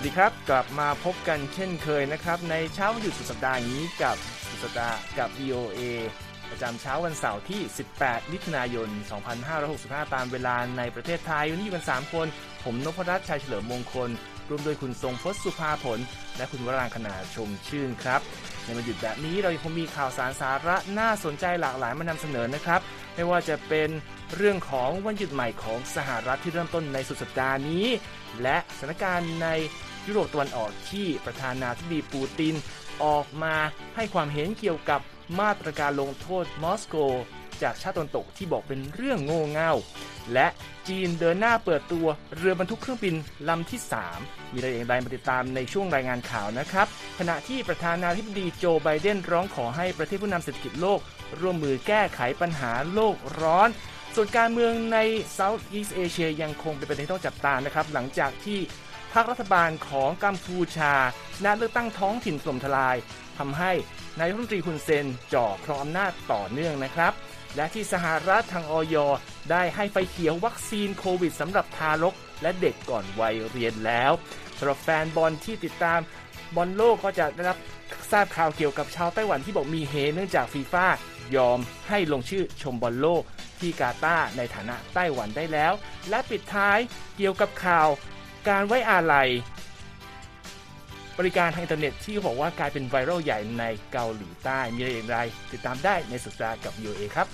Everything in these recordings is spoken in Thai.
วัสดีครับกลับมาพบกันเช่นเคยนะครับ ในเช้าวันหยุดสุดสัปดาห์นี้กับสุดสัปดาห์กับ VOA ประจำเช้าวันเสาร์ที่ 18 มิถุนายน 2565 ตามเวลาในประเทศไทย วันนี้อยู่กัน 3 คน ผมนพรัตน์ชัยเฉลิมมงคล รวมโดยคุณทรงพจน์สุภาผล และคุณวรางคณาชมชื่นครับ ในวันหยุดแบบนี้เรายังคงมีข่าวสารสาระน่าสนใจหลากหลายมานำเสนอนะครับ ไม่ว่าจะเป็นเรื่องของวันหยุดใหม่ของสหรัฐที่เริ่มต้นในสุดสัปดาห์นี้ และสถานการณ์ใน ยุโรปตะวันออกที่ประธานาธิบดีปูติน ออกมาให้ความเห็นเกี่ยวกับมาตรการลงโทษมอสโก จากชาติตะวันตกที่บอกเป็นเรื่องโง่เง่า และจีนเดินหน้าเปิดตัวเรือบรรทุกเครื่องบินลำที่ 3 มีรายละเอียดใดมาติดตามในช่วงรายงานข่าวนะครับ ขณะที่ประธานาธิบดีโจไบเดนร้องขอให้ประเทศผู้นำเศรษฐกิจโลก ร่วมมือแก้ไขปัญหาโลกร้อนส่วนการเมืองใน Southeast Asia ยังคงเป็นประเด็นที่ต้องจับตานะครับ หลังจากที่ พรรครัฐบาลของกัมพูชาชนะเลือกตั้งท้องถิ่นถล่มทลายทำให้นายกรัฐมนตรีฮุน เซนจ่อครองอำนาจต่อเนื่องนะครับ และที่สหรัฐทางอย. ได้ให้ไฟเขียววัคซีนโควิดสำหรับทารก และเด็กก่อนวัยเรียนแล้วสำหรับแฟนบอลที่ติดตามบอลโลกก็จะได้รับทราบข่าวเกี่ยวกับชาวไต้หวันที่บอกมีเฮเนื่องจากฟีฟ่ายอมให้ลงชื่อชมบอลโลกที่กาตาร์ในฐานะไต้หวันได้แล้ว และปิดท้ายเกี่ยวกับข่าว การไว้อาลัยบริการทางอินเทอร์เน็ตที่เขาบอกว่ากลายเป็นไวรัลใหญ่ในเกาหลีใต้ มีอะไรอย่างไร ติดตามได้ในสุดสัปดาห์กับ VOA ครับ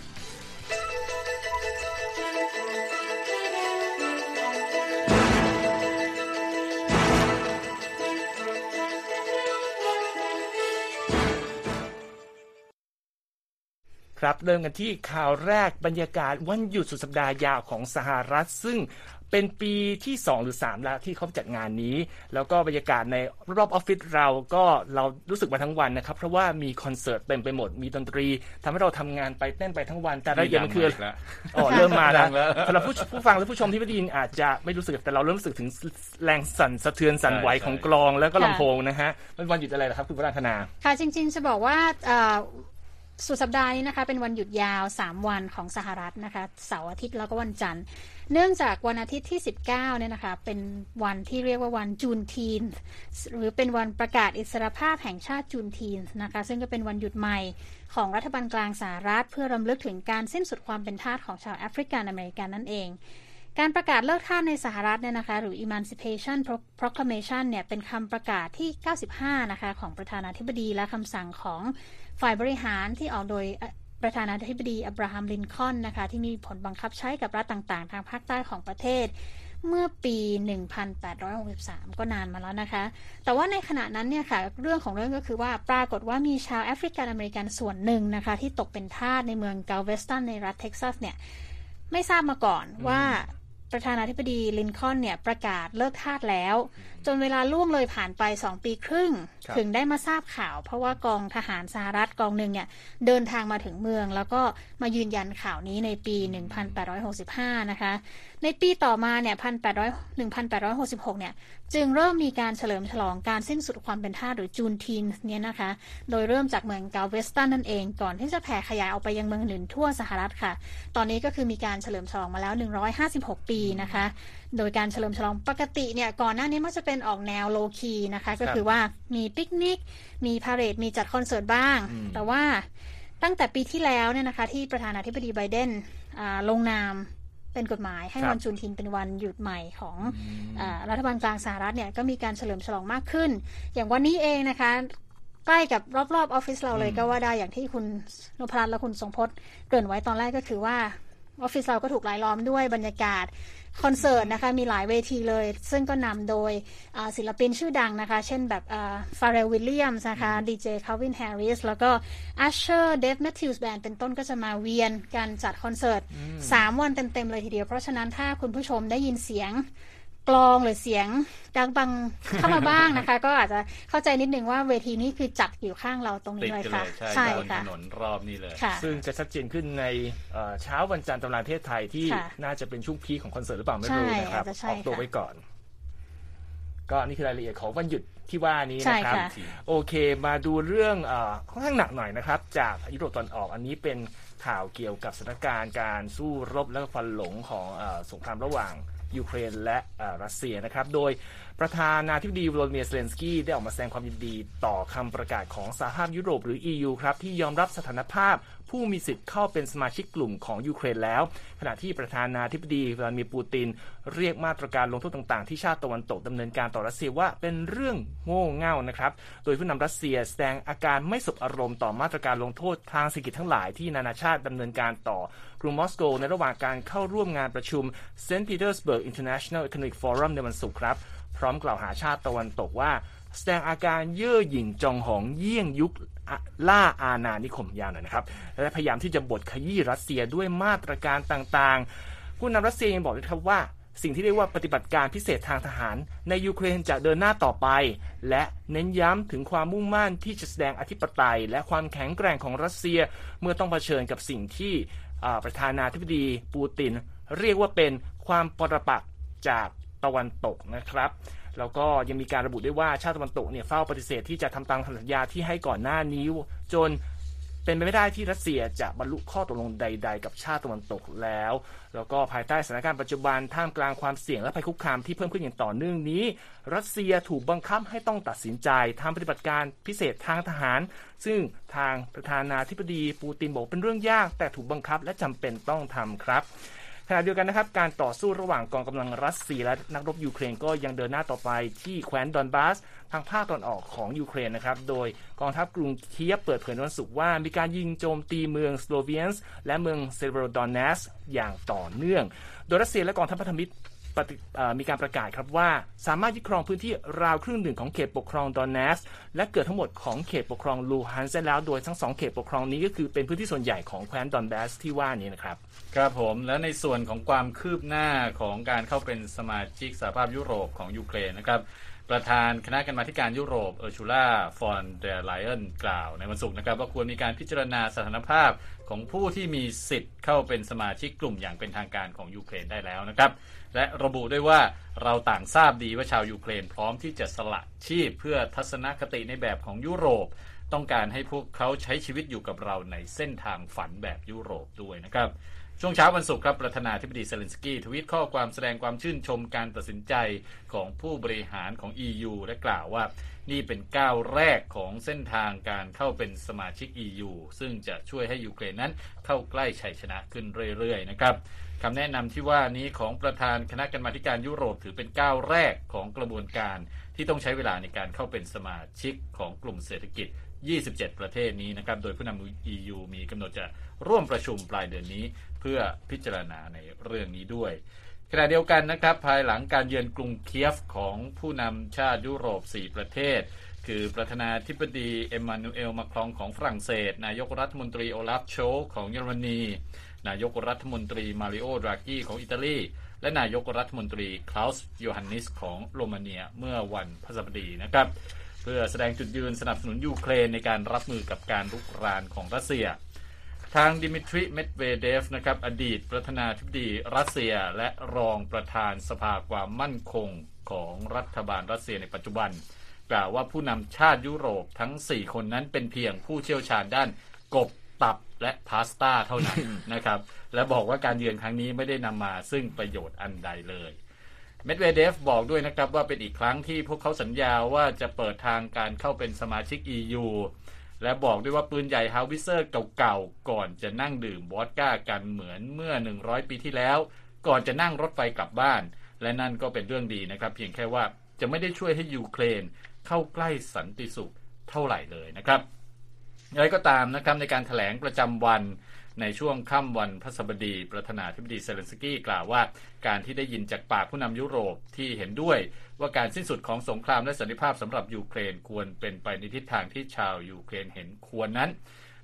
ครับเริ่มกันที่ข่าวแรกบรรยากาศวันหยุดสุดสัปดาห์ยาวของสหรัฐ ซึ่ง เป็นปีที่ 2 หรือ 3 แล้วที่เขาจัดงานนี้ แล้วก็บรรยากาศในรอบออฟฟิศเราก็เรารู้สึกมาทั้งวันนะครับ เพราะว่ามีคอนเสิร์ตเต็มไปหมดมีดนตรีทำให้เราทำงานไปเต้นไปทั้งวัน แต่รายละเอียดมันคืออ๋อเริ่มมาแล้วดังแล้วสำหรับผู้ผู้ฟังและผู้ชมที่ไม่ได้ยินอาจจะไม่รู้สึกแต่เราเริ่มรู้สึกถึงแรงสั่นสะเทือนสั่นไหวใช่ของกลองแล้วก็ลำโพงนะฮะมันวันหยุดอะไรนะครับคุณวราคณาค่ะจริง ๆ จะบอกว่าเอ่อ สุดสัปดาห์นี้นะคะเป็นวันหยุดยาว 3 วันของสหรัฐนะคะเสาร์อาทิตย์แล้วก็วันจันทร์ เนื่องจากวันอาทิตย์ที่ 19เนี่ยนะคะเป็นวันที่เรียกว่าวันจูนทีนหรือเป็นวันประกาศอิสรภาพแห่งชาติจูนทีนนะคะซึ่งก็เป็นวันหยุดใหม่ของรัฐบาลกลางสหรัฐ เพื่อรำลึกถึงการสิ้นสุดความเป็นทาสของชาวแอฟริกันอเมริกันนั่นเองการประกาศเลิกทาสในสหรัฐเนี่ยนะคะหรือ Emancipation Proclamation เนี่ยเป็นคำประกาศที่ 95 นะคะของประธานาธิบดีและคำสั่งของ ฝ่ายบริหารที่ออกโดยเอ่อประธานาธิบดีอับราฮัมลินคอล์นนะคะ ที่มีผลบังคับใช้กับรัฐต่างๆ ทางภาคใต้ของประเทศ เมื่อปี 1863 ก็นานมาแล้วนะคะ แต่ว่าในขณะนั้นเนี่ยค่ะ เรื่องของเรื่องก็คือว่าปรากฏว่ามีชาวแอฟริกันอเมริกันส่วนหนึ่งนะคะ ที่ตกเป็นทาสในเมืองเกลเวสตันในรัฐเท็กซัสเนี่ย ไม่ทราบมาก่อนว่าประธานาธิบดีลินคอล์นเนี่ยประกาศเลิกทาสแล้ว จนเวลาล่วงเลยผ่านไป2ปีครึ่งครับถึงได้มาทราบข่าว เพราะว่ากองทหารสหรัฐกองหนึ่งเนี่ย เดินทางมาถึงเมือง แล้วก็มายืนยันข่าวนี้ในปี 1865 นะคะ ในปีต่อมาเนี่ย 1800 1866 เนี่ย จึงเริ่มมีการเฉลิมฉลองการสิ้นสุดความเป็นทาสหรือ Juneteenth เนี่ยนะคะ โดยเริ่มจากเมืองกัลเวสตันนั่นเองก่อนที่จะแผ่ขยายออกไปยังเมืองอื่นทั่วสหรัฐค่ะ ตอนนี้ก็คือมีการเฉลิมฉลองมาแล้ว 156 ปีนะคะ โดยการเฉลิมฉลองปกติเนี่ยก่อนหน้านี้มันจะเป็นออกแนวโลคีนะคะ ก็คือว่ามีปิกนิก มีพาเหรดมีจัดคอนเสิร์ตบ้างอืมแต่ว่าตั้งแต่ปีที่แล้วเนี่ยนะคะ ที่ประธานาธิบดีไบเดนอ่าลงนามเป็นกฎหมายให้ครับวันจูนทินเป็นวันหยุดใหม่ของอารัฐบาลกลางสหรัฐเนี่ยก็มีการเฉลิมฉลองมากขึ้น อย่างวันนี้เองนะคะใกล้กับรอบๆออฟฟิศเราเลยก็ว่าได้อย่างที่คุณนพรัตน์และคุณทรงพจน์เกริ่นไว้ตอนแรกก็คือว่าออฟฟิศเราก็ถูกรายล้อมด้วยบรรยากาศ คอนเสิร์ตนะคะมีหลายเวทีเลย ซึ่งก็นำโดยอ่าศิลปินชื่อดังนะคะ เช่นแบบฟาเรลวิลเลียมส์นะคะดีเจคาวินแฮร์ริสแล้วก็อัชเชอร์เดฟแมทธิวส์แบนด์เป็นต้นก็จะมาเวียนการจัดคอนเสิร์ต 3 วันเต็ม ๆ เลยทีเดียว เพราะฉะนั้นถ้าคุณผู้ชมได้ยินเสียง กลองหรือเสียงดังบังเข้ามาบ้างนะคะ ก็อาจจะเข้าใจนิดนึงว่าเวทีนี้คือจัดอยู่ข้างเราตรงตินี้ดเลยกันค่ะเลยใช่ใช่บนถค่ะนนรอบนี้เลยค่ะซึ่งจะชัดเจนขึ้นในเอ่อเช้าวันจันทร์ตำราประเทศไทยที่ค่ะน่าจะเป็นช่วงพีคของคอนเสิร์ตหรือเปล่าไม่รู้ใช่นะครับอาจจะใช่ออกตัวค่ะไว้ก่อน ก็นี่คือรายละเอียดของวันหยุดที่ว่านี้ใช่นะครับค่ะโอเค มาดูเรื่องเออค่อนข้างหนักหน่อยนะครับ จากยุโรปตอนออกอันนี้เป็นข่าวเกี่ยวกับสถานการณ์การสู้รบและควันหลงของเออสงครามระหว่าง ยูเครนและรัสเซียนะครับ โดยประธานาธิบดีวลาดิเมียร์เซเลนสกี้ได้ออกมาแสดงความยินดีต่อคำประกาศของสหภาพยุโรปหรือ EU ครับที่ยอมรับสถานภาพ ผู้มีสิทธิ์เข้าเป็นสมาชิกกลุ่มของยูเครนแล้ว ขณะที่ประธานาธิบดีวลาดิมีร์ปูติน เรียกมาตรการลงโทษต่างๆ ที่ชาติตะวันตกดำเนินการต่อรัสเซียว่าเป็นเรื่องโง่เง่านะครับ โดยผู้นำรัสเซียแสดงอาการไม่สบอารมณ์ต่อมาตรการลงโทษทางเศรษฐกิจทั้งหลายที่นานาชาติดำเนินการต่อกรุงมอสโกในระหว่างการเข้าร่วมงานประชุม St. Petersburg International Economic Forum ในวันศุกร์ครับ พร้อมกล่าวหาชาติตะวันตกว่า แสดงอาการเย่อหยิ่งจองหองเยี่ยงยุคล่าอาณานิคมยาวหน่อยนะครับ และพยายามที่จะบดขยี้รัสเซียด้วยมาตรการต่างๆ ผู้นำรัสเซียยังบอกด้วยครับว่า สิ่งที่เรียกว่าปฏิบัติการพิเศษทางทหาร ในยูเครนจะเดินหน้าต่อไป และเน้นย้ำถึงความมุ่งมั่นที่จะแสดงอธิปไตย และความแข็งแกร่งของรัสเซียเมื่อต้องเผชิญกับสิ่งที่ประธานาธิบดีปูติน เรียกว่าเป็นความปรปักษ์จากตะวันตกนะครับ แล้วก็ยังมีการระบุด้วยว่าชาติตะวันตกเนี่ยเฝ้าปฏิเสธที่จะทำตามคำสัญญาที่ให้ก่อนหน้านี้ จนเป็นไปไม่ได้ที่รัสเซียจะบรรลุข้อตกลงใด ๆ กับชาติตะวันตกแล้ว แล้วก็ภายใต้สถานการณ์ปัจจุบันท่ามกลางความเสี่ยงและภัยคุกคามที่เพิ่มขึ้นอย่างต่อเนื่องนี้ รัสเซียถูกบังคับให้ต้องตัดสินใจทำปฏิบัติการพิเศษทางทหาร ซึ่งทางประธานาธิบดีปูตินบอกเป็นเรื่องยาก แต่ถูกบังคับและจำเป็นต้องทำครับ ขณะเดียวกันนะครับการต่อสู้ระหว่างกองกำลังรัสเซียและนักรบยูเครนก็ยังเดินหน้าต่อไปที่แคว้นดอนบาสทางภาคตะวันออกของยูเครนนะครับโดยกองทัพกรุงเคียฟเปิดเผยวันศุกร์ว่ามีการยิงโจมตีเมืองสโลเวียนสก์และเมืองเซเวโรโดเนตสก์อย่างต่อเนื่อง โดยรัสเซียและกองทัพพันธมิตร มีการประกาศครับว่า สามารถยึดครองพื้นที่ราวครึ่งหนึ่งของเขตปกครองโดเนตสก์ และเกือบทั้งหมดของเขตปกครองลูฮันสก์แล้วโดยทั้งสองเขตปกครองนี้ก็คือเป็นพื้นที่ส่วนใหญ่ของแคว้นดอนบาสที่ว่านี้นะครับ ครับผมและในส่วนของความคืบหน้าของการเข้าเป็นสมาชิกสหภาพยุโรปของยูเครนนะครับประธานคณะกรรมาการยุโรปเออร์ชูล่าฟอนเดอร์ไลเอนกล่าวในวันศุกร์นะครับว่าควรมีการพิจารณาสถานภาพของผู้ที่มีสิทธิ์เข้าเป็นสมาชิกกลุ่มอย่างเป็นทางการของยูเครนได้แล้วนะครับ และระบุด้วยว่าเราต่างทราบดีว่าชาวยูเครนพร้อมที่จะสละชีพเพื่อทัศนคติในแบบของยุโรป ต้องการให้พวกเขาใช้ชีวิตอยู่กับเราในเส้นทางฝันแบบยุโรปด้วยนะครับช่วงเช้าวันศุกร์ครับประธานาธิบดีเซเลนสกี้ทวิตข้อความแสดงความชื่นชมการตัดสินใจของผู้บริหารของ EU และกล่าวว่านี่เป็นก้าวแรกของเส้นทางการเข้าเป็นสมาชิก EU ซึ่งจะช่วยให้ยูเครนนั้นเข้าใกล้ชัยชนะขึ้นเรื่อยๆนะครับ คำแนะนำที่ว่านี้ของประธานคณะกรรมาการยุโรปถือเป็นก้าวแรกของกระบวนการที่ต้องใช้เวลาในการเข้าเป็นสมาชิกของกลุ่มเศรษฐกิจ 27 ประเทศนี้นะครับ โดยผู้นำ EU มีกำหนดจะร่วมประชุมปลายเดือนนี้ เพื่อพิจารณาในเรื่องนี้ด้วยขณะเดียวกันนะครับ ภายหลังการเยือนกรุงเคียฟของผู้นำชาติยุโรป 4 ประเทศ คือประธานาธิบดีเอ็มมานูเอลมาครองของฝรั่งเศส นายกรัฐมนตรีโอลาฟโชลซ์ของเยอรมนี นายกรัฐมนตรีมาริโอดรากี้ของอิตาลี และนายกรัฐมนตรีคลาสโยฮันนิสของโรมาเนียเมื่อวันพฤหัสบดีนะครับ เพื่อแสดงจุดยืนสนับสนุนยูเครนในการรับมือกับการลุกรานของรัสเซีย ทางดิมิทรีเมดเวเดฟนะครับอดีตประธานาธิบดีรัสเซียและรองประธานสภาความมั่นคงของรัฐบาลรัสเซียในปัจจุบันกล่าวว่าผู้นำชาติยุโรปทั้ง 4 คนนั้นเป็นเพียงผู้เชี่ยวชาญด้านกบตับ และพาสต้าเท่านั้นนะครับ และบอกว่าการเยือนครั้งนี้ไม่ได้นำมาซึ่งประโยชน์อันใดเลยเมดเวเดฟบอกด้วยนะครับว่าเป็นอีกครั้งที่พวกเขาสัญญาว่าจะเปิดทางการเข้าเป็นสมาชิก EU และบอกด้วยว่าปืนใหญ่ howitzer เก่าๆ ก่อนจะนั่งดื่มวอดก้ากันเหมือนเมื่อ 100 ปีที่แล้ว ก่อนจะนั่งรถไฟกลับบ้าน และนั่นก็เป็นเรื่องดีนะครับ เพียงแค่ว่าจะไม่ได้ช่วยให้ยูเครนเข้าใกล้สันติสุขเท่าไหร่เลยนะครับ อะไรก็ตามนะครับในการแถลงประจำวันในช่วงค่ำวันพฤหัสบดี ประธานาธิบดีเซเลนสกี้กล่าวว่า การที่ได้ยินจากปากผู้นำยุโรปที่เห็นด้วยว่าการสิ้นสุดของสงครามและสันติภาพสำหรับยูเครนควรเป็นไปในทิศทางที่ชาวยูเครนเห็นควรนั้น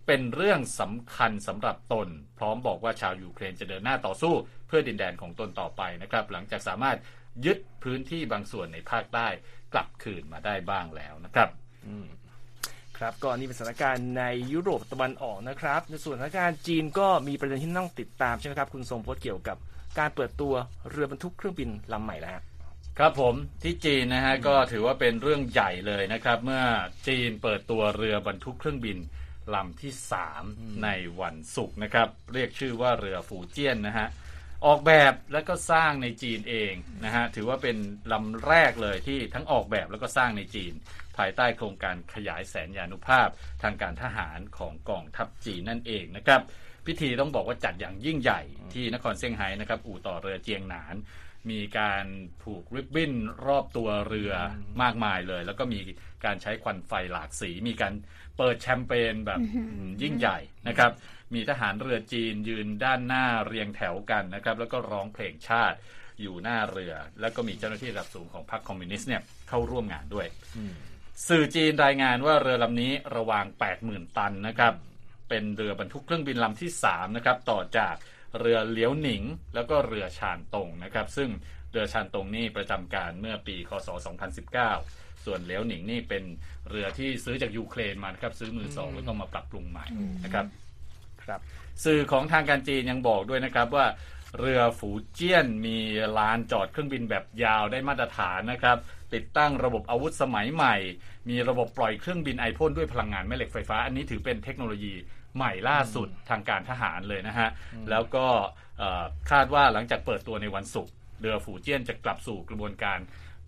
เป็นเรื่องสำคัญสำหรับตน พร้อมบอกว่าชาวยูเครนจะเดินหน้าต่อสู้ เพื่อดินแดนของตนต่อไปนะครับ หลังจากสามารถยึดพื้นที่บางส่วนในภาคใต้กลับคืนมาได้บ้างแล้วนะครับ ครับก็นี่เป็นสถานการณ์ในยุโรปตะวันออกนะครับ ในส่วนสถานการณ์จีนก็มีประเด็นที่ต้องติดตามใช่ไหมครับ คุณทรงพจน์เกี่ยวกับการเปิดตัวเรือบรรทุกเครื่องบินลำใหม่แล้วครับผมที่จีนนะฮะก็ถือว่าเป็นเรื่องใหญ่เลยนะครับ เมื่อจีนเปิดตัวเรือบรรทุกเครื่องบินลำที่ 3 ในวันศุกร์นะครับ เรียกชื่อว่าเรือฝูเจี้ยนนะฮะออกแบบแล้วก็สร้างในจีนเองนะฮะถือว่าเป็นลำแรกเลยที่ทั้งออกแบบแล้วก็สร้างในจีนภายใต้โครงการขยายแสนยานุภาพทางการทหารของกองทัพจีนนั่นเองนะครับ พิธีต้องบอกว่าจัดอย่างยิ่งใหญ่ที่นครเซี่ยงไฮ้นะครับ อู่ต่อเรือเจียงหนาน มีการผูกริบบิ้นรอบตัวเรือมากมายเลย แล้วก็มีการใช้ควันไฟหลากสี มีการเปิดแชมเปญแบบยิ่งใหญ่นะครับ มีทหารเรือจีนยืนด้านหน้าเรียงแถวกันนะครับ แล้วก็ร้องเพลงชาติอยู่หน้าเรือ แล้วก็มีเจ้าหน้าที่ระดับสูงของพรรคคอมมิวนิสต์เนี่ยเข้าร่วมงานด้วย สื่อจีนรายงานว่าเรือลำนี้ระวาง 80,000 ตันนะครับ เป็นเรือบรรทุกเครื่องบินลำที่ 3 นะครับ ต่อจากเรือเลี้ยวหนิง แล้วก็เรือชานตงนะครับ ซึ่งเรือชานตงนี่ประจำการเมื่อปีคศ 2019 ส่วนเลี้ยวหนิงนี่เป็นเรือที่ซื้อจากยูเครนมานะครับ ซื้อมือสองแล้วก็มาปรับปรุงใหม่นะครับครับ สื่อของทางการจีนยังบอกด้วยนะครับว่าเรือฝูเจี้ยนมีลานจอดเครื่องบินแบบยาวได้มาตรฐานนะครับ ติดตั้งระบบอาวุธสมัยใหม่ มีระบบปล่อยเครื่องบินไอพ่นด้วยพลังงานแม่เหล็กไฟฟ้า อันนี้ถือเป็นเทคโนโลยีใหม่ล่าสุดทางการทหารเลยนะฮะ แล้วก็เอ่อคาดว่าหลังจากเปิดตัวในวันศุกร์เรือฝูเจี้ยนจะกลับสู่กระบวนการ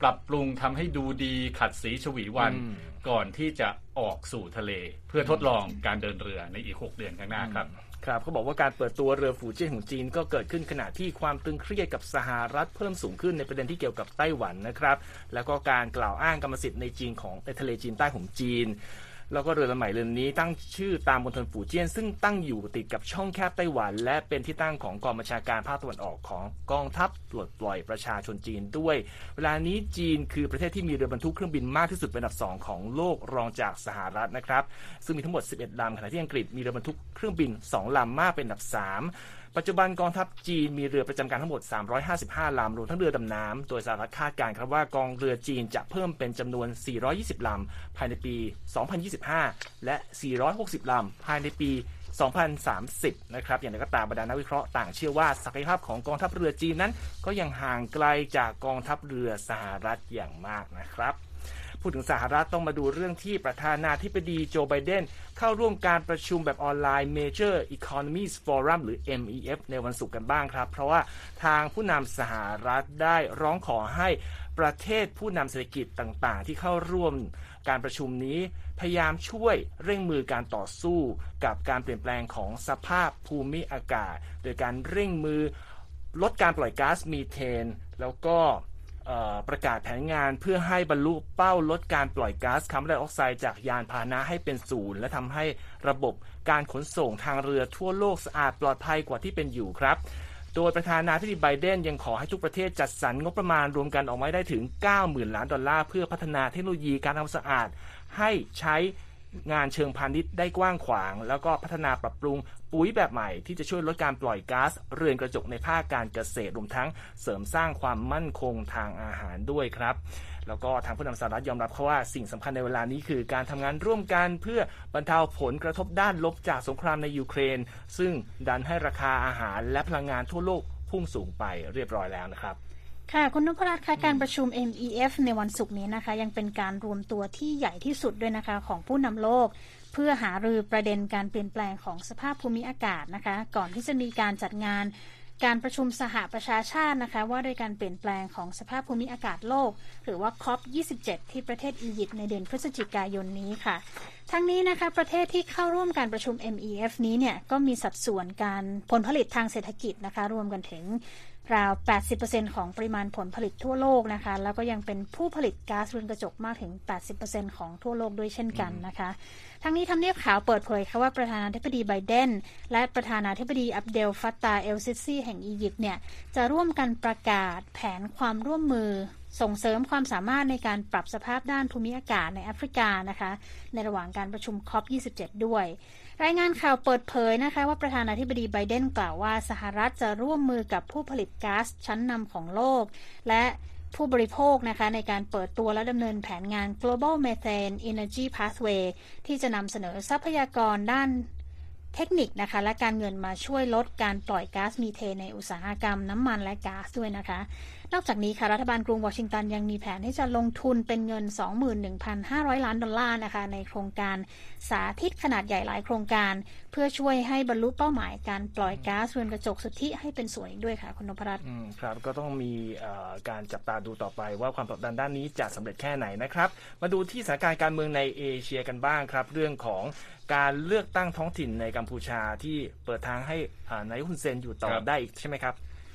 ปรับปรุงทำให้ดูดีขัดสีฉวีวันอืมก่อนที่จะออกสู่ทะเล เพื่อทดลองการเดินเรือในอีก 6 เดือนข้างหน้าครับ ครับเขาบอกว่าการเปิดตัวเรือฝูเจี้ยนของจีนก็เกิดขึ้นขณะที่ความตึงเครียดกับสหรัฐเพิ่มสูงขึ้นในประเด็นที่เกี่ยวกับไต้หวันนะครับ แล้วก็การกล่าวอ้างกรรมสิทธิ์ในจีนของในทะเลจีนใต้ของจีน แล้วก็เรือลำใหม่เรือนนี้ตั้งชื่อตามมณฑลฝูเจี้ยน ซึ่งตั้งอยู่ติดกับช่องแคบไต้หวัน และเป็นที่ตั้งของกองบัญชาการภาคตะวันออกของกองทัพปลดปล่อยประชาชนจีนด้วย เวลานี้จีนคือประเทศที่มีเรือบรรทุกเครื่องบินมากที่สุดเป็นอันดับสองของโลกรองจากสหรัฐนะครับ ซึ่งมีทั้งหมด 11ลำขณะที่อังกฤษมีเรือบรรทุกเครื่องบิน 2ลำมากเป็นอันดับ 3 ปัจจุบันกองทัพจีนมีเรือประจำการทั้งหมด 355 ลำรวมทั้งเรือดำน้ำ โดยสหรัฐคาดการณ์ครับว่ากองเรือจีนจะเพิ่มเป็นจำนวน 420 ลำ ภายในปี 2025 และ 460 ลำ ภายในปี 2030 นะครับ อย่างไรก็ตามบรรดานักวิเคราะห์ต่างเชื่อว่าศักยภาพของกองทัพเรือจีนนั้น ก็ยังห่างไกลจากกองทัพเรือสหรัฐอย่างมากนะครับ พูดถึงสหรัฐต้องมาดูเรื่องที่ประธานาธิบดีโจไบเดนเข้าร่วมการประชุมแบบออนไลน์ Major Economies Forum หรือ MEF ในวันศุกร์กันบ้างครับ เพราะว่าทางผู้นำสหรัฐได้ร้องขอให้ประเทศผู้นำเศรษฐกิจต่างๆ ที่เข้าร่วมการประชุมนี้ พยายามช่วยเร่งมือการต่อสู้กับการเปลี่ยนแปลงของสภาพภูมิอากาศ โดยการเร่งมือลดการปล่อยก๊าซมีเทน แล้วก็ ประกาศแผนงานเพื่อให้บรรลุเป้าลดการปล่อยก๊าซคาร์บอนไดออกไซด์จากยานพาหนะให้เป็นศูนย์และทำให้ระบบการขนส่งทางเรือทั่วโลกสะอาดปลอดภัยกว่าที่เป็นอยู่ครับโดยประธานาธิบดีไบเดนยังขอให้ทุกประเทศจัดสรรงบประมาณรวมกันออกมาได้ถึง 90,000 ล้านดอลลาร์ เพื่อพัฒนาเทคโนโลยีพลังงานสะอาด ให้ใช้ งานเชิงพาณิชย์ได้กว้างขวาง แล้วก็พัฒนาปรับปรุงปุ๋ยแบบใหม่ที่จะช่วยลดการปล่อยก๊าซเรือนกระจกในภาคการเกษตรรวมทั้งเสริมสร้างความมั่นคงทางอาหารด้วยครับ แล้วก็ทางผู้นำสหรัฐยอมรับเขาว่าสิ่งสำคัญในเวลานี้คือการทำงานร่วมกันเพื่อบรรเทาผลกระทบด้านลบจากสงครามในยูเครน ซึ่งดันให้ราคาอาหารและพลังงานทั่วโลกพุ่งสูงไปเรียบร้อยแล้วนะครับ ค่ะ คุณนพรัตน์คะการประชุม MEF ในวันศุกร์นี้นะคะ ยังเป็นการรวมตัวที่ใหญ่ที่สุดด้วยนะคะ ของผู้นำโลก เพื่อหารือประเด็นการเปลี่ยนแปลงของสภาพภูมิอากาศนะคะ ก่อนที่จะมีการจัดงานการประชุมสหประชาชาตินะคะ ว่าด้วยการเปลี่ยนแปลงของสภาพภูมิอากาศโลก หรือว่า COP27 ที่ประเทศอียิปต์ในเดือนพฤศจิกายนนี้ค่ะ ทั้งนี้นะคะประเทศที่เข้าร่วมการประชุม MEF นี้เนี่ยก็มีสัดส่วนการผลผลิตทางเศรษฐกิจนะคะรวมกันถึงราว 80%ของปริมาณผลผลิตทั่วโลกนะคะ แล้วก็ยังเป็นผู้ผลิตก๊าซเรือนกระจกมากถึง 80%ของทั่วโลกด้วยเช่นกันนะคะ ทั้งนี้ทำเนียบขาวเปิดเผยค่ะว่าประธานาธิบดีไบเดน และประธานาธิบดีอับเดลฟัตตาเอลซิซีแห่งอียิปต์เนี่ย จะร่วมกันประกาศแผนความร่วมมือ ส่งเสริมความสามารถในการปรับสภาพด้านภูมิอากาศในแอฟริกานะคะ ในระหว่างการประชุม COP27 ด้วย รายงานข่าวเปิดเผยนะคะ ว่าประธานาธิบดีไบเดนกล่าวว่าสหรัฐจะร่วมมือกับผู้ผลิตก๊าซชั้นนำของโลก และผู้บริโภคนะคะในการเปิดตัวและดำเนินแผนงาน Global Methane Energy Pathway ที่จะนำเสนอทรัพยากรด้าน เทคนิคนะคะ และการเงินมาช่วยลดการปล่อยก๊าซมีเทนในอุตสาหกรรมน้ำมันและก๊าซด้วยนะคะ นอกจากนี้ค่ะรัฐบาลกรุงวอชิงตันยังมีแผนที่จะลงทุนเป็นเงิน 21,500 ล้านดอลลาร์นะคะ ในโครงการสาธิตขนาดใหญ่หลายโครงการ เพื่อช่วยให้บรรลุเป้าหมายการปล่อยก๊าซเรือนกระจกสุทธิให้เป็นศูนย์ด้วยค่ะคุณนพรัตน์ครับก็ต้องมีการจับตาดูต่อไปว่าความผลักดันด้านนี้จะสำเร็จแค่ไหนนะครับ มาดูที่สถานการณ์การเมืองในเอเชียกันบ้างครับ เรื่องของ การเลือกตั้งท้องถิ่นในกัมพูชาที่เปิดทางให้อ่านายกฮุนเซนอยู่ต่อครับได้อีกใช่ไหมครับ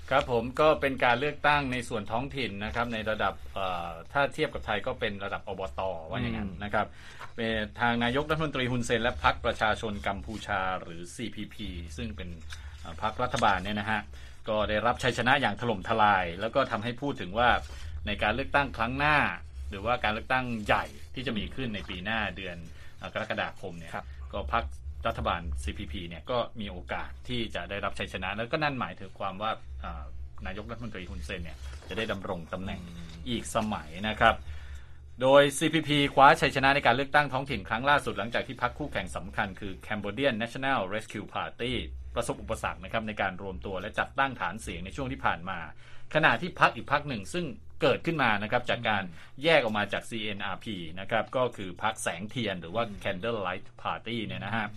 ครับผมก็เป็นการเลือกตั้งในส่วนท้องถิ่นนะครับในระดับเอ่อถ้าเทียบกับไทยก็เป็นระดับอบตว่าอย่างนั้นอืมนะครับเป็นทางนายกรัฐมนตรีฮุนเซนและพรรคประชาชนกัมพูชาหรือ CPP ซึ่งเป็นเอ่อพรรครัฐบาลเนี่ยนะฮะก็ได้รับชัยชนะอย่างถล่มทลาย แล้วก็ทำให้พูดถึงว่าในการเลือกตั้งครั้งหน้า หรือว่าการเลือกตั้งใหญ่ที่จะมีขึ้นในปีหน้าเดือนเอ่อกรกฎาคมเนี่ยครับ ก็พรรครัฐบาล CPP เนี่ยก็มีโอกาสที่จะได้รับชัยชนะ แล้วก็นั่นหมายถึงความว่าอ่านายกรัฐมนตรีฮุนเซนเนี่ยจะได้ดำรงตำแหน่งอีกสมัยนะครับ โดย CPP คว้าชัยชนะในการเลือกตั้งท้องถิ่นครั้งล่าสุดหลังจากที่พรรคคู่แข่งสำคัญคือ Cambodian National Rescue Party ประสบอุปสรรคนะครับในการรวมตัวและจัดตั้งฐานเสียงในช่วงที่ผ่านมา ขณะที่พรรคอีกพรรคหนึ่งซึ่งเกิดขึ้นมานะครับจากการแยกออกมาจาก CNRP นะครับก็คือพรรคแสงเทียนหรือว่า Candlelight Party เนี่ยนะฮะ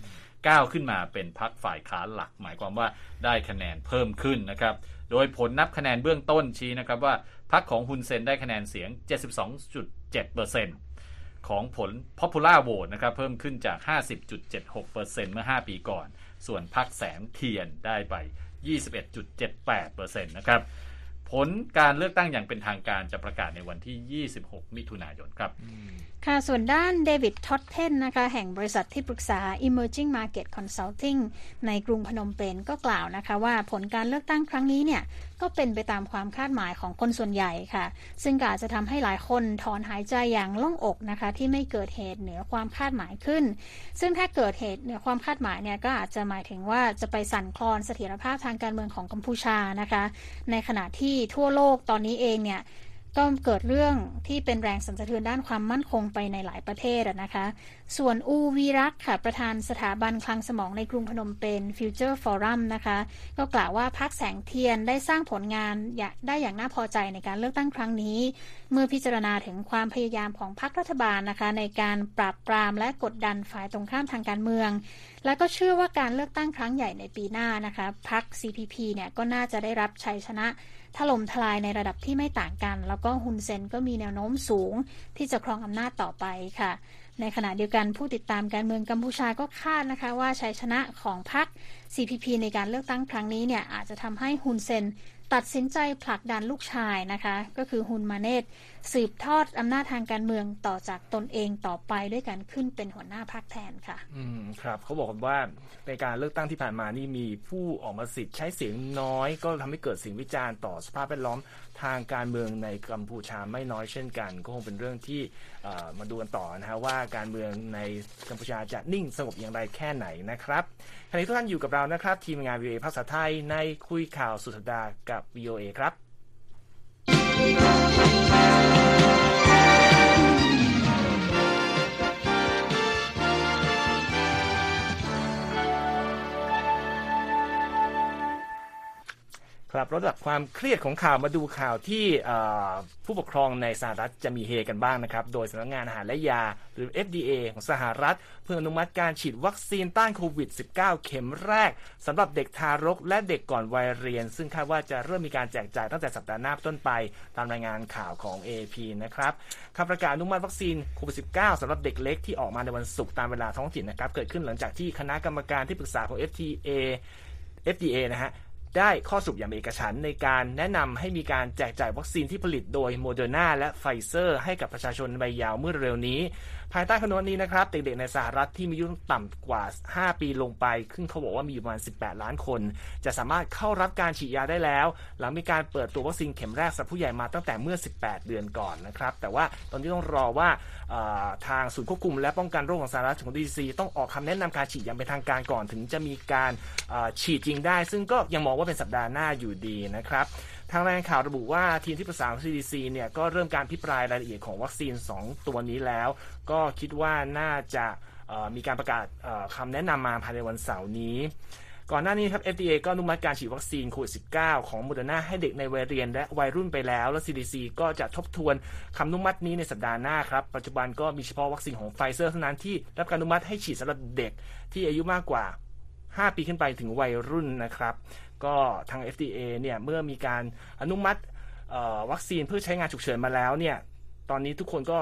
ก้าวขึ้นมาเป็นพรรคฝ่ายค้านหลัก หมายความว่าได้คะแนนเพิ่มขึ้นนะครับโดยผลนับคะแนนเบื้องต้นชี้นะครับว่าพรรคของฮุนเซนได้คะแนนเสียง 72.7%ของผล Popular Vote นะครับเพิ่มขึ้นจาก 50.76%เมื่อ 5 ปีก่อน ส่วนพักแสงเทียนได้ไป 21.78%นะครับ ผลการเลือกตั้งอย่างเป็นทางการจะประกาศในวันที่ 26 มิถุนายนครับ ค่ะ ส่วนด้านเดวิดท็อตเทนนะคะแห่งบริษัทที่ปรึกษา Emerging Market Consulting ในกรุงพนมเปญก็กล่าวนะคะว่าผลการเลือกตั้งครั้งนี้เนี่ยก็เป็นไปตามความคาดหมายของคนส่วนใหญ่ค่ะ ซึ่งอาจจะทำให้หลายคนถอนหายใจอย่างโล่งอกนะคะ ที่ไม่เกิดเหตุเหนือความคาดหมายขึ้น ซึ่งถ้าเกิดเหตุเหนือความคาดหมายเนี่ยก็อาจจะหมายถึงว่าจะไปสั่นคลอนเสถียรภาพทางการเมืองของกัมพูชานะคะ ในขณะที่ทั่วโลกตอนนี้เองเนี่ย ก็เกิดเรื่องที่เป็นแรงสั่นสะเทือนด้านความมั่นคงไปในหลายประเทศนะคะ ส่วนอูวีรักค่ะ ประธานสถาบันคลังสมองในกรุงพนมเปญ Future Forum นะคะ ก็กล่าวว่าพรรคแสงเทียนได้สร้างผลงานอยากได้อย่างน่าพอใจในการเลือกตั้งครั้งนี้ เมื่อพิจารณาถึงความพยายามของพรรครัฐบาลนะคะ ในการปราบปรามและกดดันฝ่ายตรงข้ามทางการเมือง และก็เชื่อว่าการเลือกตั้งครั้งใหญ่ในปีหน้านะคะพรรค CPP เนี่ยก็น่าจะได้รับชัยชนะ ถล่มทลายในระดับที่ไม่ต่างกัน แล้วก็ฮุนเซนก็มีแนวโน้มสูงที่จะครองอำนาจต่อไปค่ะ ในขณะเดียวกันผู้ติดตามการเมืองกัมพูชาก็คาดนะคะ ว่าชัยชนะของพรรค CPP ในการเลือกตั้งครั้งนี้เนี่ยอาจจะทำให้ฮุนเซน ตัดสินใจผลักดันลูกชายนะคะ ก็คือฮุนมาเนตสืบทอดอำนาจทางการเมืองต่อจากตนเองต่อไปด้วยการขึ้นเป็นหัวหน้าพรรคแทนค่ะ อืมครับเขาบอกกันว่าในการเลือกตั้งที่ผ่านมานี่มีผู้ออกมาสิทธิ์ใช้เสียงน้อย ก็ทำให้เกิดสิ่งวิจารณ์ต่อสภาพแวดล้อมทางการเมืองในกัมพูชาไม่น้อยเช่นกัน ก็คงเป็นเรื่องที่เอ่อมาดูกันต่อนะฮะว่าการเมืองในกัมพูชาจะนิ่งสงบอย่างไรแค่ไหนนะครับ ณะนี้ทุกท่านอยู่กับเรานะครับ ทีมงาน VOA ภาษาไทยในคุยข่าวสุดสัปดาห์กับ VOA ครับ ครับระดับความเครียดของข่าวมาดูข่าวที่ผู้ปกครองในสหรัฐจะมีเฮกันบ้างนะครับ โดยสำนักงานอาหารและยาหรือ FDA ของสหรัฐ เพื่ออนุมัติการฉีดวัคซีนต้านโควิด -19 เข็มแรกสำหรับเด็กทารกและเด็กก่อนวัยเรียน ซึ่งคาดว่าจะเริ่มมีการแจกจ่ายตั้งแต่สัปดาห์หน้าต้นไป ตามรายงานข่าวของ AP นะครับคำประกาศอนุมัติวัคซีนโควิด -19 สำหรับเด็กเล็กที่ออกมาในวันศุกร์ตามเวลาท้องถิ่นนะครับเกิดขึ้นหลังจากที่คณะกรรมการที่ปรึกษาของ FDA FDA นะฮะ ได้ข้อสรุปอย่างเอกฉันท์ในการแนะนำให้มีการแจกจ่ายวัคซีนที่ผลิตโดยโมเดอร์นาและไฟเซอร์ให้กับประชาชนในวัยเยาว์เมื่อเร็วนี้ ภายใต้คำแนะนำนี้นะครับเด็กๆในสหรัฐที่มีอายุต่ำกว่า 5 ปีลงไปซึ่งเขาบอกว่ามีอยู่ประมาณ 18 ล้านคน จะสามารถเข้ารับการฉีดยาได้แล้ว หลังมีการเปิดตัววัคซีนเข็มแรกสำหรับผู้ใหญ่มาตั้งแต่เมื่อ 18 เดือนก่อนนะครับ แต่ว่าตอนนี้ต้องรอว่าทางศูนย์ควบคุมและป้องกันโรคของสหรัฐหรือ CDC ต้องออกคำแนะนำการฉีดอย่างเป็นทางการก่อน ถึงจะมีการฉีดจริงได้ ซึ่งก็ยังมองว่าเป็นสัปดาห์หน้าอยู่ดีนะครับ ทางรายงานข่าวระบุว่าทีมที่ปรึกษาของ CDC เนี่ยก็เริ่มการอภิปรายรายละเอียดของวัคซีน 2 ตัวนี้แล้ว ก็คิดว่าน่าจะมีการประกาศคำแนะนำมาภายในวันเสาร์นี้ ก่อนหน้านี้ครับ FDA ก็อนุมัติการฉีดวัคซีนโควิด -19 ของโมเดอร์นาให้เด็กในวัยเรียนและวัยรุ่นไปแล้ว แล้ว CDC ก็จะทบทวนคำอนุมัตินี้ในสัปดาห์หน้าครับ ปัจจุบันก็มีเฉพาะวัคซีนของไฟเซอร์เท่านั้นที่รับการอนุมัติให้ฉีดสำหรับเด็กที่อายุมากกว่า 5 ปีขึ้นไปถึงวัยรุ่นนะครับ ก็ทาง FDA เนี่ยเมื่อมีการอนุมัติเอ่อวัคซีนเพื่อใช้งานฉุกเฉินมาแล้วเนี่ยตอนนี้ทุกคนก็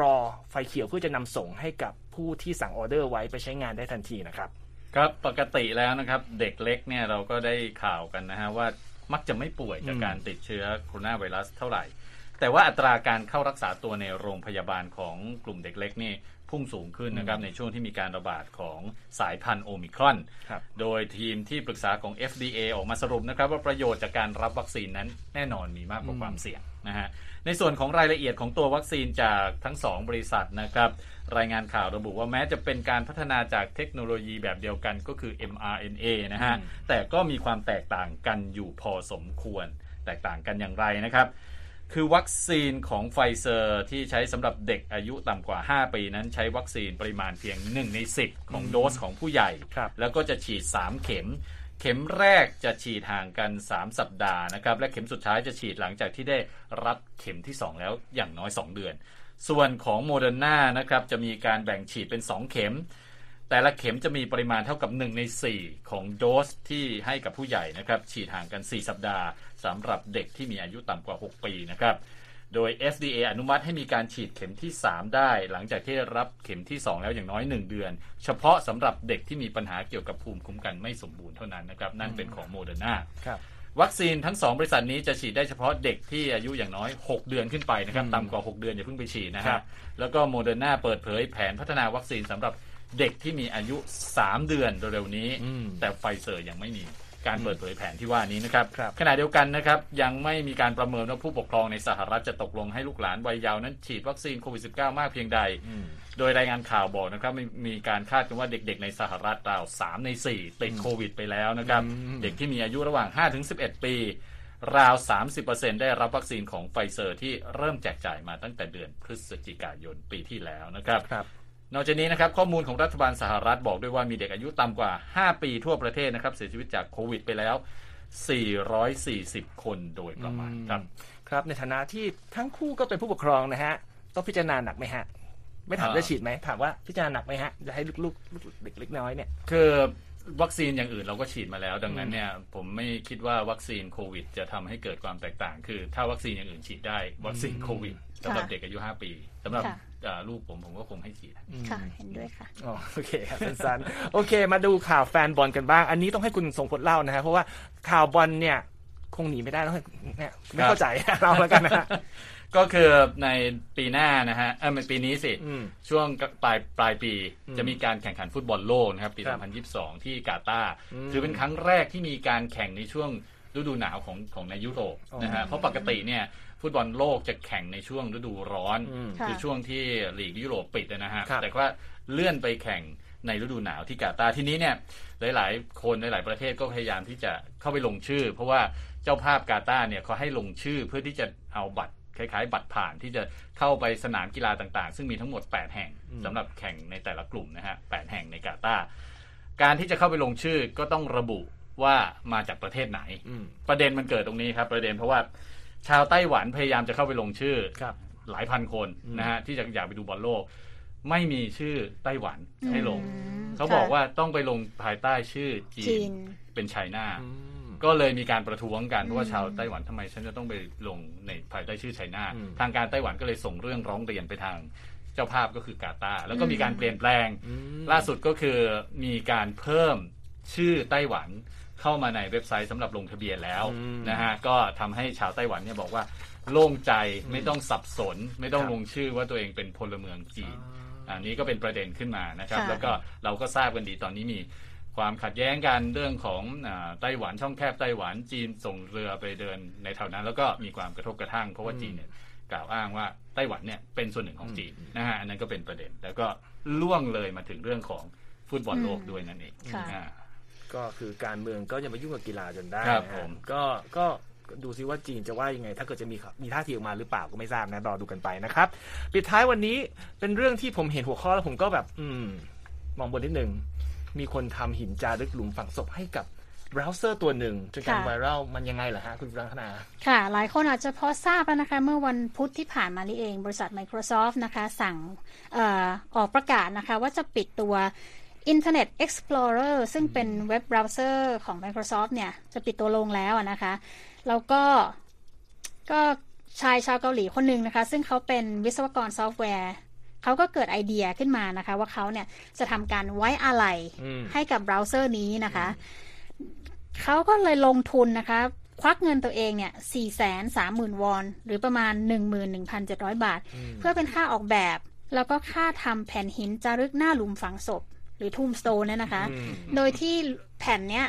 รอไฟเขียวเพื่อจะนำส่งให้กับผู้ที่สั่งออเดอร์ไว้ไปใช้งานได้ทันทีนะครับ ครับปกติแล้วนะครับ เด็กเล็กเนี่ยเราก็ได้ข่าวกันนะฮะว่ามักจะไม่ป่วยจากอืมการติดเชื้อโคโรนาไวรัสเท่าไหร่ แต่ว่าอัตราการเข้ารักษาตัวในโรงพยาบาลของกลุ่มเด็กเล็กนี่ พุ่งสูงขึ้นนะครับในช่วงที่มีการระบาดของสายพันธุ์โอมิครอนครับโดยทีมที่ปรึกษาของ FDA ออกมาสรุปนะครับ ว่าประโยชน์จากการรับวัคซีนนั้นแน่นอนมีมากกว่าความเสี่ยงนะฮะในส่วนของรายละเอียดของตัววัคซีนจากทั้งสองบริษัทนะครับ รายงานข่าวระบุว่าแม้จะเป็นการพัฒนาจากเทคโนโลยีแบบเดียวกันก็คือ mRNA นะฮะอืมแต่ก็มีความแตกต่างกันอยู่พอสมควร แตกต่างกันอย่างไรนะครับ คือวัคซีนของไฟเซอร์ที่ใช้สำหรับเด็กอายุต่ำกว่า 5 ปีนั้นใช้วัคซีนปริมาณเพียง 1 ใน 10 ของโดสของผู้ใหญ่ครับแล้วก็จะฉีด 3 เข็ม เข็มแรกจะฉีดห่างกัน 3 สัปดาห์นะครับ และเข็มสุดท้ายจะฉีดหลังจากที่ได้รับเข็มที่ 2 แล้วอย่างน้อย 2 เดือน ส่วนของโมเดอร์นานะครับจะมีการแบ่งฉีดเป็น 2 เข็ม แต่ละเข็มจะมีปริมาณเท่ากับ 1 ใน 4 ของโดสที่ให้กับผู้ใหญ่นะครับ ฉีดห่างกัน 4 สัปดาห์สำหรับเด็กที่มีอายุต่ำกว่า 6 ปีนะครับ โดย FDA อนุมัติให้มีการฉีดเข็มที่ 3 ได้ หลังจากที่ได้รับเข็มที่ 2 แล้วอย่างน้อย 1 เดือน เฉพาะสำหรับเด็กที่มีปัญหาเกี่ยวกับภูมิคุ้มกันไม่สมบูรณ์เท่านั้นนะครับ นั่นเป็นของโมเดอร์นาครับวัคซีนทั้ง 2 บริษัทนี้จะฉีดได้เฉพาะเด็กที่อายุอย่างน้อย 6 เดือนขึ้นไปนะครับอืมต่ำกว่า 6 เดือนอย่าเพิ่งไปฉีดนะครัฮะบแล้วก็โมเดอร์นาเปิดเผยแผนพัฒนาวัคซีนสำหรับ เด็กที่มีอายุ 3 เดือนเร็วๆนี้อืมแต่ไฟเซอร์ยังไม่มีการเปิดเผยแผนที่ว่านี้นะครับครับขณะเดียวกันนะครับ ยังไม่มีการประเมินว่าผู้ปกครองในสหรัฐจะตกลงให้ลูกหลานวัยเยาว์นั้นฉีดวัคซีนโควิด -19 มากเพียงใดอืมโดยรายงานข่าวบอกนะครับมีมีการคาดกันว่าเด็กๆในสหรัฐราว 3 ใน 4 ติดโควิด ไปแล้วนะครับอืมเด็กที่มีอายุระหว่าง 5-11 ปี ราว 30%ได้รับวัคซีนของไฟเซอร์ที่เริ่มแจกจ่ายมาตั้งแต่เดือนพฤศจิกายนปีที่แล้วนะครับครับ นอกจากนี้นะครับข้อมูลของรัฐบาลสหรัฐบอกด้วยว่ามีเด็กอายุต่ำกว่า 5 ปีทั่วประเทศนะครับเสียชีวิตจากโควิดไปแล้ว 440 คนโดยประมาณครับครับในฐานะที่ทั้งคู่ก็เป็นผู้ปกครองนะฮะต้องพิจารณาหนักไหมฮะไม่ถามอ่าได้ฉีดไหมถามว่าพิจารณาหนักไหมฮะจะให้ลูกๆลูกเด็กเล็กน้อยเนี่ยคือวัคซีนอย่างอื่นเราก็ฉีดมาแล้ว ดังนั้นเนี่ยผมไม่คิดว่าวัคซีนโควิด จะทำให้เกิดความแตกต่าง คือ ถ้าวัคซีนอย่างอื่นฉีดได้ วัคซีนโควิดสำหรับเด็กอายุ 5 ปีสำหรับค่ะอ่า ลูกผมผมก็คงให้ฉีดค่ะ เห็นด้วยค่ะอ๋อโอเคครับสั้นๆโอเค มาดูข่าวแฟนบอลกันบ้าง อันนี้ต้องให้คุณทรงพลเล่านะฮะเพราะว่าข่าวบอลเนี่ยคงหนีไม่ได้ต้องให้เนี่ยไม่เข้าใจเราแล้วกันนะฮะก็คือในปีหน้านะฮะเออไม่ปีนี้สิอืมช่วงปลายปลายปีอืมจะมีการแข่งขันฟุตบอลโลกนะครับ ปีครับ2022 ที่กาตาร์อืมถือเป็นครั้งแรกที่มีการแข่งในช่วงฤดูหนาวของของในยุโรปอ๋อนะฮะเพราะปกติเนี่ย ฟุตบอลโลกจะแข่งในช่วงฤดูร้อนอืมค่ะคือช่วงที่ลีกยุโรปปิดนะฮะครับแต่ว่าเลื่อนไปแข่งในฤดูหนาวที่กาตาร์ทีนี้เนี่ยหลาย ๆ คนหลาย ๆ ประเทศก็พยายามที่จะเข้าไปลงชื่อ เพราะว่าเจ้าภาพกาตาร์เนี่ยเขาให้ลงชื่อเพื่อที่จะเอาบัตรคล้าย ๆ บัตรผ่านที่จะเข้าไปสนามกีฬาต่าง ๆ ซึ่งมีทั้งหมด 8 แห่งอืมสำหรับแข่งในแต่ละกลุ่มนะฮะ8แห่งในกาตาร์การที่จะเข้าไปลงชื่อก็ต้องระบุว่ามาจากประเทศไหนอืมประเด็นมันเกิดตรงนี้ครับ ประเด็นเพราะว่า ชาวไต้หวันพยายามจะเข้าไปลงชื่อครับหลายพันคนอืมนะฮะที่จะอยากไปดูบอลโลก ไม่มีชื่อไต้หวันให้ลงอืมเขาบอกค่ะว่าต้องไปลงภายใต้ชื่อจีจีนนเป็นไชน่าอืมก็เลยมีการประท้วงกันเพราะว่าอืมชาวไต้หวันทำไมฉันจะต้องไปลงในภายใต้ชื่อไชน่าอืมทางการไต้หวันก็เลยส่งเรื่องร้องเรียนไปทางเจ้าภาพก็คือกาตาร์แล้วก็มีการเปลี่ยนแปลงอืมล่าสุดก็คือมีการเพิ่มชื่อไต้หวัน เข้ามาในเว็บไซต์สำหรับลงทะเบียนแล้วอืมนะฮะก็ทำให้ชาวไต้หวันเนี่ยบอกว่าโล่งใจไม่ต้องสับสน ไม่ต้องครับลงชื่อว่าตัวเองเป็นพลเมืองจีนอันนี้ก็เป็นประเด็นขึ้นมานะครับค่ะแล้วก็เราก็ทราบกันดีตอนนี้มีความขัดแย้งกันเรื่องของอาไต้หวันช่องแคบไต้หวันจีนส่งเรือไปเดินในแถวนั้น แล้วก็มีความกระทบกระทั่ง เพราะว่าอืมจีนเนี่ยกล่าวอ้างว่าไต้หวันเนี่ยเป็นส่วนหนึ่งของจีนอืมนะฮะอันนั้นก็เป็นประเด็น แล้วก็ล่วงเลยมาถึงเรื่องของฟุตบอลโลกอืมด้วยนั่นเองค่ะอ่า ก็คือการเมืองก็อย่ามายุ่งกับกีฬาจนได้ครับนะฮะผมก็ก็ดูซิว่าจีนจะว่ายังไง ถ้าเกิดจะมีมีท่าทีออกมาหรือเปล่าก็ไม่ทราบนะรอดูกันไปนะครับ ปิดท้ายวันนี้เป็นเรื่องที่ผมเห็นหัวข้อแล้วผมก็แบบ อืม มองบนนิดหนึ่งมีคนทำหินจารึกหลุมฝังศพให้กับเบราว์เซอร์ตัวหนึ่งจนกลายค่ะไวรัลมันยังไงเหรอฮะ คุณรังคณาค่ะ หลายคนอาจจะพอทราบแล้วนะคะ เมื่อวันพุธที่ผ่านมานี้เอง บริษัท Microsoft นะคะ สั่งเออออกประกาศนะคะ ว่าจะปิดตัว Internet Explorer ซึ่งเป็นเว็บเบราว์เซอร์ของ Microsoft เนี่ย จะปิดตัวลงแล้วอะนะคะ แล้วก็ก็ชายชาวเกาหลีคนหนึ่งนะคะ ซึ่งเขาเป็นวิศวกรซอฟต์แวร์เขาก็เกิดไอเดียขึ้นมานะคะ ว่าเขาเนี่ยจะทำการไว้อาลัยอืมให้กับเบราว์เซอร์นี้นะคะ เขาก็เลยลงทุนนะคะ ควักเงินตัวเองเนี่ย4 3 0 0 0 0 วอน หรือประมาณ 11,700 บาท เพื่อเป็นค่าออกแบบ แล้วก็ค่าทำแผ่นหินจารึกหน้าหลุมฝังศพห รือทูมสโตนเนี่ยนะคะอืมโดยที่แผ่นเนี้ย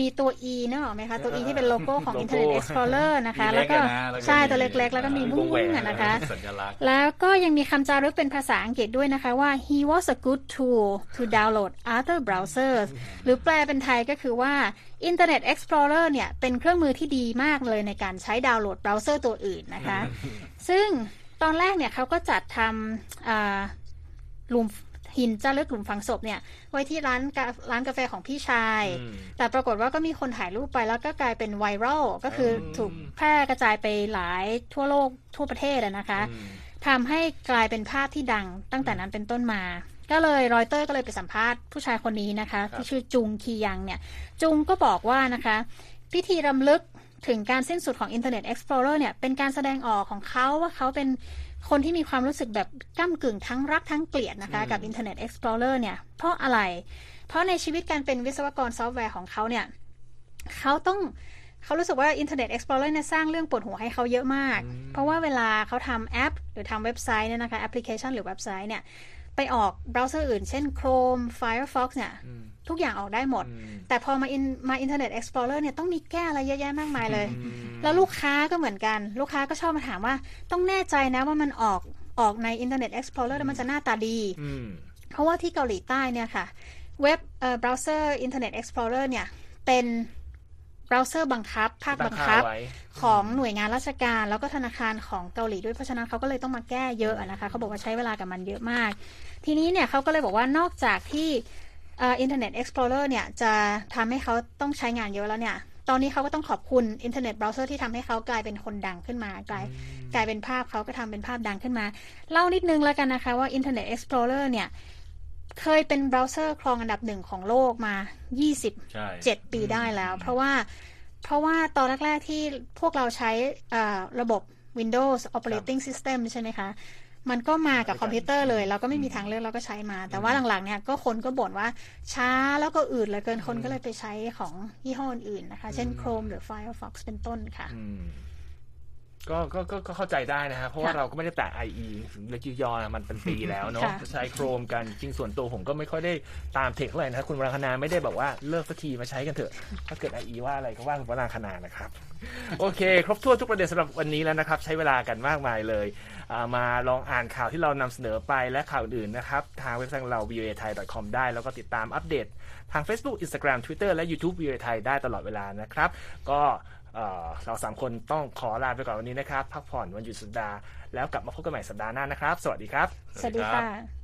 มีตัว E เนกอะไหมคะ ตัว E ที่เป็นโลโก้ของโลโก้ Internet Explorer นะคะมีแล้วก็เล็กอะนะแล้วก็ใช่มีตัวเล็กๆ แล้วก็มีอ่าวุ้วงแหวงนๆอะนะคะสัญลักษณ์แล้วก็ยังมีคำจารึกเป็นภาษาอังกฤษด้วยนะคะว่า he was a good tool to download other browsers หรือแปลเป็นไทยก็คือว่า Internet Explorer เนี่ย เป็นเครื่องมือที่ดีมากเลยในการใช้ดาวน์โหลดเบราว์เซอร์ตัวอื่นนะคะ ซึ่งตอนแรกเนี่ยเขาก็จัดทำอ่าหลุม หินจารึกหลุมฝังศพเนี่ย ไว้ที่ร้านกาแฟ ร้านกาแฟของพี่ชายอืมแต่ปรากฏว่าก็มีคนถ่ายรูปไปแล้วก็กลายเป็นไวรัลก็คืออมถูกแพร่กระจายไปหลายทั่วโลกทั่วประเทศอะนะคะอืมทำให้กลายเป็นภาพที่ดังตั้งแต่นั้นเป็นต้นมาก็เลยรอยเตอร์ก็เลยไปสัมภาษณ์ผู้ชายคนนี้นะคะครับที่ชื่อจุงคียังเนี่ย จุงก็บอกว่านะคะ พิธีรำลึกถึงการสิ้นสุดของ Internet Explorer เนี่ย เป็นการแสดงออกของเขาว่าเขาเป็น คนที่มีความรู้สึกแบบก้ากึ่งทั้งรักทั้งเกลียดนะคะ กับ Internet Explorer เนี่ย เพราะอะไร เพราะในชีวิตการเป็นวิศวกรซอฟต์แวร์ของเขาเนี่ยเขาต้องเขารู้สึกว่า Internet Explorer เนี่ยสร้างเรื่องปวดหัวให้เขาเยอะมาก เพราะว่าเวลาเขาทำแอป หรือทำเว็บไซต์เนี่ยนะคะแอปพลิเคชันหรือเว็บไซต์เนี่ยไปออกเบราว์เซอร์อื่น เช่น Chrome Firefox เนี่ยอืม ทุกอย่างออกได้หมดอืมแต่พอมาอินมา Internet Explorer เนี่ยต้องมีแก้อะไรเยอะแยะมากมายเลยอืมแล้วลูกค้าก็เหมือนกัน ลูกค้าก็ชอบมาถามว่าต้องแน่ใจนะว่ามันออกออกใน Internet Explorer แล้วมันจะหน้าตาดีอืมเพราะว่าที่เกาหลีใต้เนี่ยค่ะ เว็บเอ่อเบราว์เซอร์ Internet Explorer เนี่ย เป็นเบราว์เซอร์บังคับ ภาคบังคับตั้งค่าไว้ของหน่วยงานราชการ แล้วก็ธนาคารของเกาหลีด้วยเพราะฉะนั้นเขาก็เลยต้องมาแก้เยอะอะนะคะเขาบอกว่าใช้เวลากับมันเยอะมาก ทีนี้เนี่ยเขาก็เลยบอกว่านอกจากที่เอ่อ Internet Explorer เนี่ยจะทำให้เขาต้องใช้งานเยอะแล้วเนี่ยตอนนี้เขาก็ต้องขอบคุณ Internet Browser ที่ทำให้เขากลายเป็นคนดังขึ้นมากลายกลายเป็นภาพเขาก็ทำเป็นภาพดังขึ้นมา เล่านิดนึงแล้วกันนะคะว่า Internet Explorer เนี่ย เคยเป็นเบราว์เซอร์ครองอันดับหนึ่งของโลกมา20ใช่7ปีได้แล้ว เพราะว่าเพราะว่าตอนแรก ๆ ที่พวกเราใช้อ่าระบบ Windows Operating System ใช่ไหมคะ มันก็มากับคอมพิวเตอร์เลย เราก็ไม่มีทางเลือกเราก็ใช้มา แต่ว่าหลังๆเนี่ยก็คนก็บ่นว่าช้าแล้วก็อืดเหลือเกินคนก็เลยไปใช้ของยี่ห้ออื่นๆนะคะ เช่น Chrome หรือ Firefox เป็นต้นค่ะอืม ก็ก็ก็ก็เข้าใจได้นะฮะเพราะว่าค่ะเราก็ไม่ได้แตะ IE เล็กยอนะมันเป็นปีแล้วเนาะค่ะจะใช้โครมกันจริงส่วนตัวผมก็ไม่ค่อยได้ตามเทคเท่าไหร่นะคุณวรังคณาไม่ได้แบบว่าเลิกสักทีมาใช้กันเถอะ ถ้าเกิด IE ว่าอะไรก็ว่าคุณวรังคณานะครับ โอเค ครบถ้วนทุกประเด็นสำหรับวันนี้แล้วนะครับ ใช้เวลากันมากมายเลยอ่ามาลองอ่านข่าวที่เรานำเสนอไปและข่าวอื่นนะครับ ทางเว็บไซต์ของเรา voa thai com ได้แล้วก็ติดตามอัปเดต ทาง Facebook Instagram Twitter และ YouTube voa thai ได้ตลอดเวลานะครับ ก็ เราสามคนต้องขอลาไปก่อนวันนี้นะครับ พักผ่อนวันหยุดสุดสัปดาห์แล้วกลับมาพบกันใหม่สัปดาห์หน้านะครับ สวัสดีครับ สวัสดีค่ะ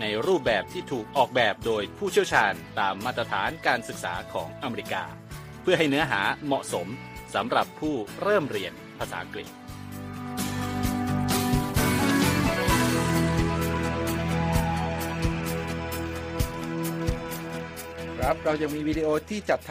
ในรูปแบบที่ถูกออกแบบโดยผู้เชี่ยวชาญตามมาตรฐานการศึกษาของอเมริกา เพื่อให้เนื้อหาเหมาะสมสำหรับผู้เริ่มเรียนภาษาอังกฤษครับเรายังมีวิดีโอที่จัดท